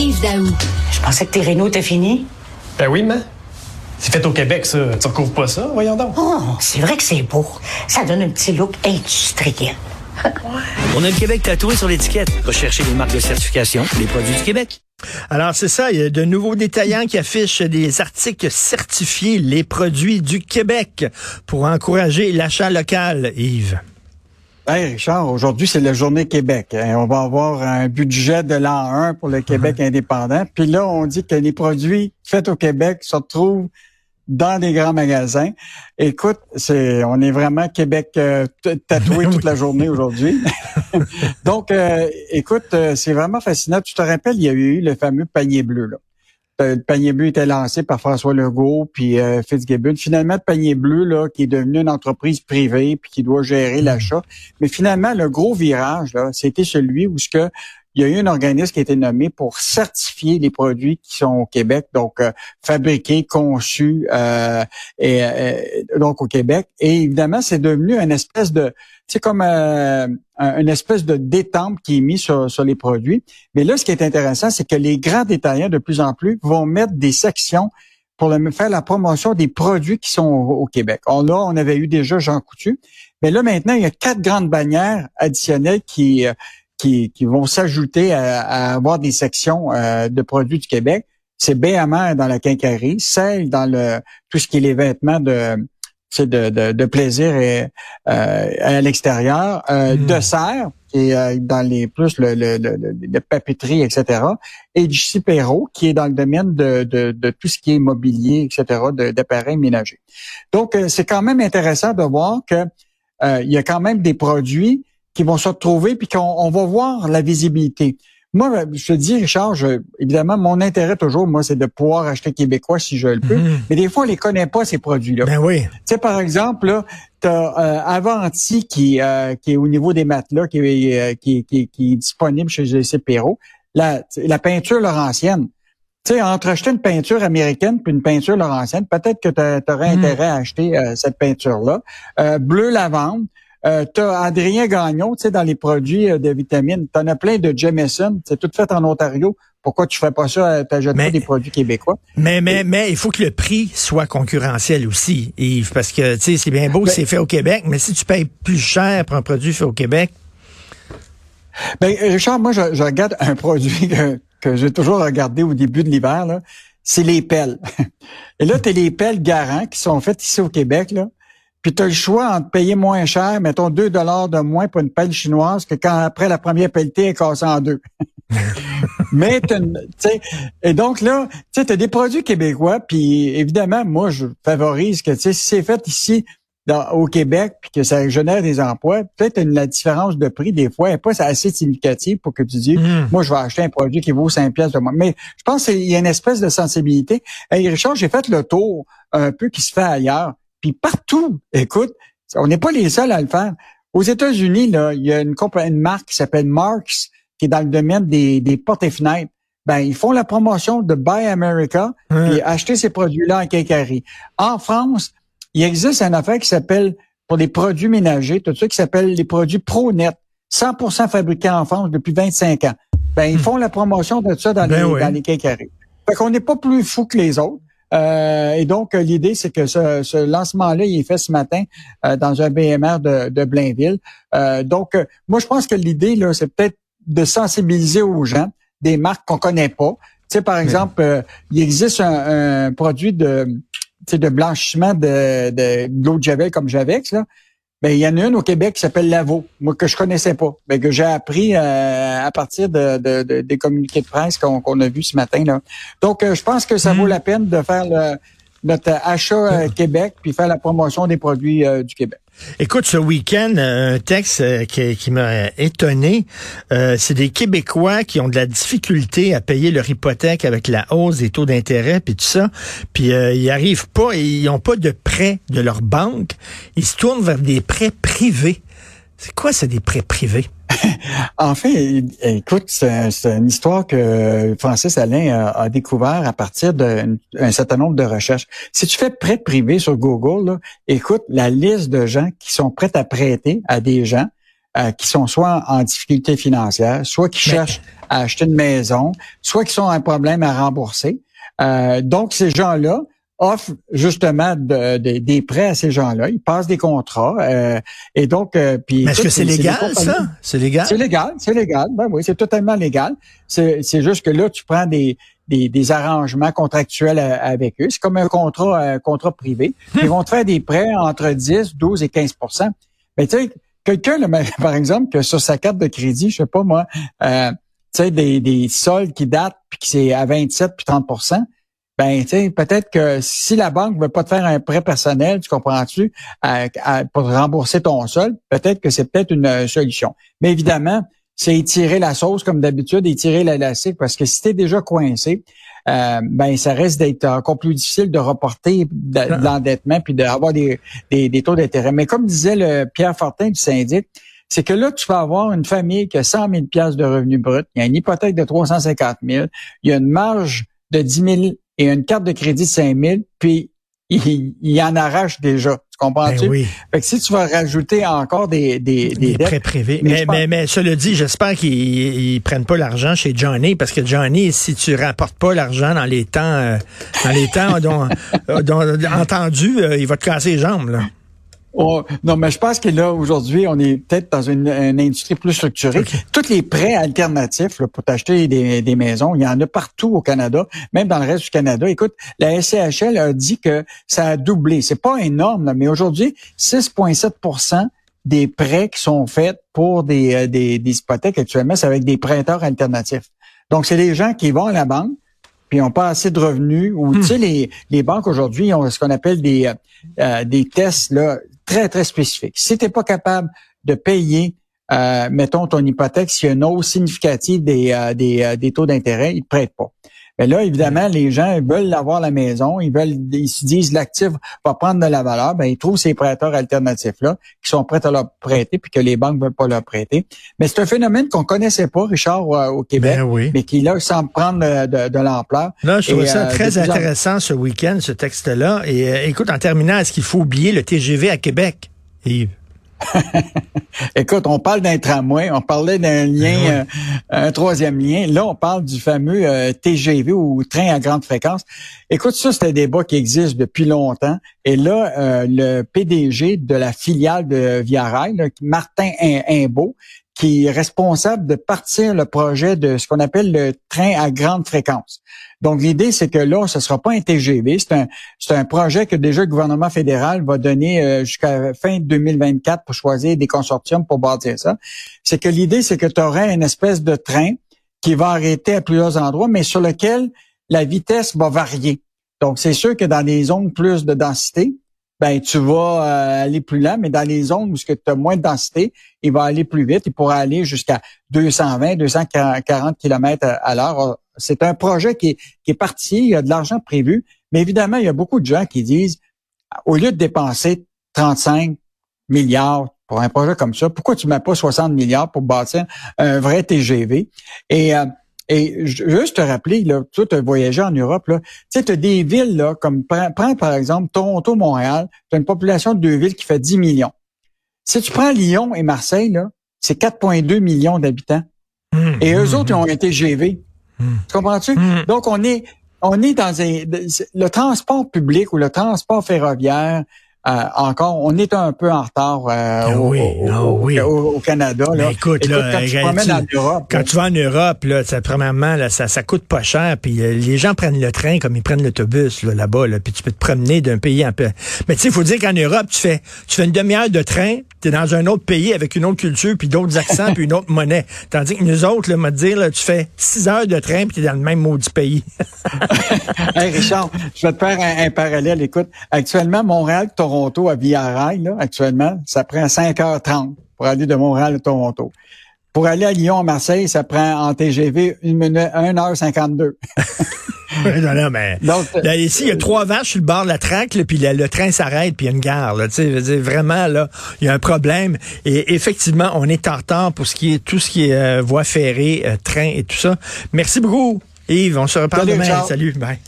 Yves Daou. Je pensais que tes rénaux étaient finis. Ben oui, mais c'est fait au Québec, ça. Tu recouvres pas ça, voyons donc. Oh, c'est vrai que c'est beau. Ça donne un petit look industriel. On a le Québec tatoué sur l'étiquette. Recherchez les marques de certification, les produits du Québec. Alors, c'est ça, il y a de nouveaux détaillants qui affichent des articles certifiés, les produits du Québec, pour encourager l'achat local, Yves. Hey Richard, aujourd'hui, c'est la journée Québec. Hein. On va avoir un budget de l'an 1 pour le Québec uh-huh. indépendant. Puis là, on dit que les produits faits au Québec se retrouvent dans des grands magasins. Écoute, c'est on est vraiment Québec euh, tatoué toute la journée aujourd'hui. Donc, euh, écoute, euh, c'est vraiment fascinant. Tu te rappelles, il y a eu le fameux panier bleu là. Le panier bleu était lancé par François Legault puis Fitzgibbon. Finalement, le panier bleu là, qui est devenu une entreprise privée puis qui doit gérer mmh. l'achat. Mais finalement, le gros virage là, c'était celui où ce que il y a eu un organisme qui a été nommé pour certifier les produits qui sont au Québec, donc euh, fabriqués, conçus euh, et euh, donc au Québec. Et évidemment, c'est devenu une espèce de, c'est comme une espèce de détente qui est mise sur, sur les produits. Mais là, ce qui est intéressant, c'est que les grands détaillants de plus en plus vont mettre des sections pour faire la promotion des produits qui sont au, Québec. On, là, on avait eu déjà Jean Coutu, mais là maintenant, il y a quatre grandes bannières additionnelles qui qui, vont s'ajouter à, avoir des sections euh, de produits du Québec. C'est BMR dans la quincaillerie, celle dans le tout ce qui est les vêtements de de, de, de, plaisir et, euh, à l'extérieur, euh, mm. de serre qui est dans les plus le, le, le, papeterie, etc. Et JC Perrault, qui est dans le domaine de, de, de tout ce qui est mobilier, etc., d'appareils ménagers. Donc, c'est quand même intéressant de voir que il y a quand même des produits qui vont se retrouver puis qu'on on va voir la visibilité. Moi, je te dis, Richard, évidemment, mon intérêt toujours, moi, c'est de pouvoir acheter québécois si je le peux. Mhm. Mais des fois, on les connaît pas, ces produits-là. Ben oui. Tu sais, par exemple, là, t'as euh, Avanti qui, euh, qui est au niveau des matelas, qui est, euh, qui, qui, qui, est disponible chez GC Perrault. La, la peinture laurentienne. Tu sais, entre acheter une peinture américaine puis une peinture laurentienne, peut-être que tu aurais mhm. intérêt à acheter cette peinture-là. bleu lavande. Euh, tu as Adrien Gagnon, tu sais, dans les produits euh, de vitamines. Tu en as plein de Jameson. C'est tout fait en Ontario. Pourquoi tu fais pas ça? Euh, Tu pas des produits québécois? Mais, mais, mais il faut que le prix soit concurrentiel aussi, Yves, parce que, tu sais, c'est bien beau ben c'est fait au Québec, mais si tu payes plus cher pour un produit fait au Québec. Ben, Richard, moi, je, regarde un produit que, que j'ai toujours regardé au début de l'hiver, là. C'est les pelles. Et là, tu as les pelles Garant qui sont faites ici au Québec, là puis tu as le choix entre payer moins cher, mettons 2 dollars de moins pour une pelle chinoise que quand après la première pelletée est cassée en deux. Mais tu sais et donc là, tu sais as des produits québécois puis évidemment moi je favorise que si c'est fait ici au Québec puis que ça génère des emplois, peut-être la différence de prix des fois n'est pas assez significative pour que tu dis hmm. moi je vais acheter un produit qui vaut 5 pièces de moins. Mais je pense qu'il y a une espèce de sensibilité. Hey Richard, j'ai fait le tour un peu qui se fait ailleurs. Puis partout, écoute, on n'est pas les seuls à le faire. Aux États-Unis, là, il y a une, une marque qui s'appelle Marks, qui est dans le domaine des, des portes et fenêtres. Ben, ils font la promotion de Buy America et acheter ces produits-là en quincaillerie. En France, il existe un affaire qui s'appelle, pour les produits ménagers, tout ça, qui s'appelle les produits ProNet, 100% fabriqués en France depuis 25 ans. Ben, ils hmm. font la promotion de ça dans, ben les, dans les quincailleries. Fait qu'on n'est pas plus fou que les autres. Euh, et donc, l'idée, c'est que ce, lancement-là, il est fait ce matin euh, dans un BMR de, de Blainville. Euh, donc, moi, je pense que l'idée, là, c'est peut-être de sensibiliser aux gens des marques qu'on connaît pas. Tu sais, par exemple, il existe un, produit de, de blanchiment de, de, l'eau de Javel comme Javex, là. Ben, il y en a une au Québec qui s'appelle Lavo, moi que je connaissais pas, ben, que j'ai appris euh, à partir de, de, des communiqués de presse qu'on a vus ce matin. Là. Donc, euh, je pense que ça vaut hmm. la peine de faire le, notre achat euh, Québec puis faire la promotion des produits du Québec. Écoute, ce week-end, un texte euh, qui, m'a étonné, euh, c'est des Québécois qui ont de la difficulté à payer leur hypothèque avec la hausse des taux d'intérêt puis tout ça. Puis euh, ils arrivent pas, ils n'ont pas de prêts de leur banque. Ils se tournent vers des prêts privés. C'est quoi, c'est des prêts privés? en fait, écoute, c'est une histoire que Francis Alain a, découvert à partir d'un certain nombre de recherches. Si tu fais prêt privé sur Google, écoute la liste de gens qui sont prêts à prêter à des gens. euh, qui sont soit en, difficulté financière, soit qui cherchent à acheter une maison, soit qui sont un problème à rembourser. Euh, donc, ces gens-là offrent justement des prêts à ces gens-là. Ils passent des contrats. Euh, et donc, puis... est-ce que c'est légal, ça? C'est légal? C'est légal, c'est légal. Ben oui, c'est totalement légal. C'est juste que là, tu prends des, des, arrangements contractuels avec eux. C'est comme un contrat, un contrat privé. Ils vont te faire des prêts entre 10, 12 et 15% Mais tu sais, quelqu'un, par exemple, que sur sa carte de crédit, je sais pas moi, euh, tu sais, des, des soldes qui datent puis que c'est à 27 puis 30 ben, tu sais, peut-être que si la banque veut pas te faire un prêt personnel, tu comprends-tu, pour rembourser ton solde, peut-être que c'est peut-être une euh, solution. Mais évidemment, c'est étirer la sauce comme d'habitude, étirer l'élastique, parce que si tu es déjà coincé, euh, ben ça risque d'être encore plus difficile de reporter de, ah. l'endettement puis d'avoir des, des, des, taux d'intérêt. Mais comme disait le Pierre Fortin du syndic, c'est que là, tu peux avoir une famille qui a 100 000 pièces de revenus bruts, il y a une hypothèque de 350 000, il y a une marge de 10 000 et une carte de crédit de 5 000, puis il, il en arrache déjà. Comprends-tu? Ben oui. Fait que si tu vas rajouter encore des, des, des, prêts privés. Mais, mais, mais, cela dit, j'espère qu'ils prennent pas l'argent chez Johnny, parce que Johnny, si tu rapportes pas l'argent dans les temps, euh, dans les temps dont, dont, entendu, euh, il va te casser les jambes, là. Non, mais je pense que là, aujourd'hui, on est peut-être dans une, industrie plus structurée. Tous les prêts alternatifs pour t'acheter des, maisons, il y en a partout au Canada, même dans le reste du Canada. Écoute, la SCHL a dit que ça a doublé. C'est pas énorme, mais aujourd'hui, 6,7% des prêts qui sont faits pour des, euh, des, des hypothèques actuellement, c'est avec des prêteurs alternatifs. Donc, c'est des gens qui vont à la banque, puis ils n'ont pas assez de revenus. Ou tu sais, hmm. les, les banques aujourd'hui ont ce qu'on appelle des, euh, euh, des tests là, très, très spécifiques. Si tu n'es pas capable de payer, euh, mettons, ton hypothèque, s'il y a une hausse significative des, des, des taux d'intérêt, ils ne prêtent pas. Mais là, évidemment, les gens veulent avoir la maison, ils veulent, ils se disent l'actif va prendre de la valeur, ben ils trouvent ces prêteurs alternatifs là qui sont prêts à leur prêter puis que les banques veulent pas leur prêter. Mais c'est un phénomène qu'on connaissait pas, Richard, au Québec, ben mais qui là semble prendre de, de, l'ampleur. Là, je trouve ça euh, très intéressant ce week-end, ce texte-là. Et euh, écoute, en terminant, est-ce qu'il faut oublier le TGV à Québec, Yves? Écoute, on parle d'un tramway, on parlait d'un lien, ben euh, un troisième lien. Là, on parle du fameux euh, TGV ou train à grande fréquence. Écoute, ça, c'est un débat qui existe depuis longtemps. Et là, euh, le PDG de la filiale de Via Rail, Martin Imbeau, qui est responsable de partir le projet de ce qu'on appelle le train à grande fréquence. Donc, l'idée, c'est que là, ce sera pas un TGV, c'est un, un projet que déjà le gouvernement fédéral va donner euh, jusqu'à fin 2024 pour choisir des consortiums pour bâtir ça. C'est que l'idée, c'est que tu aurais une espèce de train qui va arrêter à plusieurs endroits, mais sur lequel la vitesse va varier. Donc, c'est sûr que dans des zones plus de densité, ben tu vas euh, aller plus lent, mais dans les zones où tu as moins de densité, il va aller plus vite. Il pourra aller jusqu'à 220, 240 km à l'heure. C'est un projet qui est, qui est parti, il y a de l'argent prévu, mais évidemment, il y a beaucoup de gens qui disent, au lieu de dépenser 35 milliards pour un projet comme ça, pourquoi tu mets pas 60 milliards pour bâtir un vrai TGV? Et euh, et juste te rappeler, là, tu as voyagé en Europe, là, tu sais, tu as des villes, là, comme prends, par exemple Toronto, Montréal, tu as une population de deux villes qui fait 10 millions. Si tu prends Lyon et Marseille, là, c'est 4,2 millions d'habitants. Mmh, et eux mmh, autres, ils ont un TGV. Mmh. Tu comprends-tu? Donc, on est, on est dans un, le transport public ou le transport ferroviaire, euh, encore, on est un peu en retard euh, ah oui, ah au, au, Canada. Là. écoute, là, quand, tu, en Europe, quand tu vas en Europe, là, ça, premièrement, là, ça, ça coûte pas cher. Puis euh, les gens prennent le train comme ils prennent l'autobus là, là-bas. Là, puis tu peux te promener d'un pays en peu. Mais tu sais, il faut dire qu'en Europe, tu fais, tu fais une demi-heure de train, tu es dans un autre pays avec une autre culture, puis d'autres accents, puis une autre monnaie. Tandis que nous autres, là, me dire, là, tu fais six heures de train, puis tu es dans le même maudit pays. hey Richard, je vais te faire un, un parallèle. Écoute, actuellement, Montréal, Toronto à Via Rail, là, actuellement, ça prend 5h30 pour aller de Montréal à Toronto. Pour aller à Lyon, à Marseille, ça prend en TGV une minute, 1h52. non, non, mais Donc, là, ici, il y a trois vaches sur le bord de la traque, puis le train s'arrête, puis il y a une gare. Là, vraiment, là, il y a un problème. Et effectivement, on est en retard pour ce qui est tout ce qui est euh, voie ferrée, euh, train et tout ça. Merci beaucoup, Yves. On se reparle demain. Salut. Bye.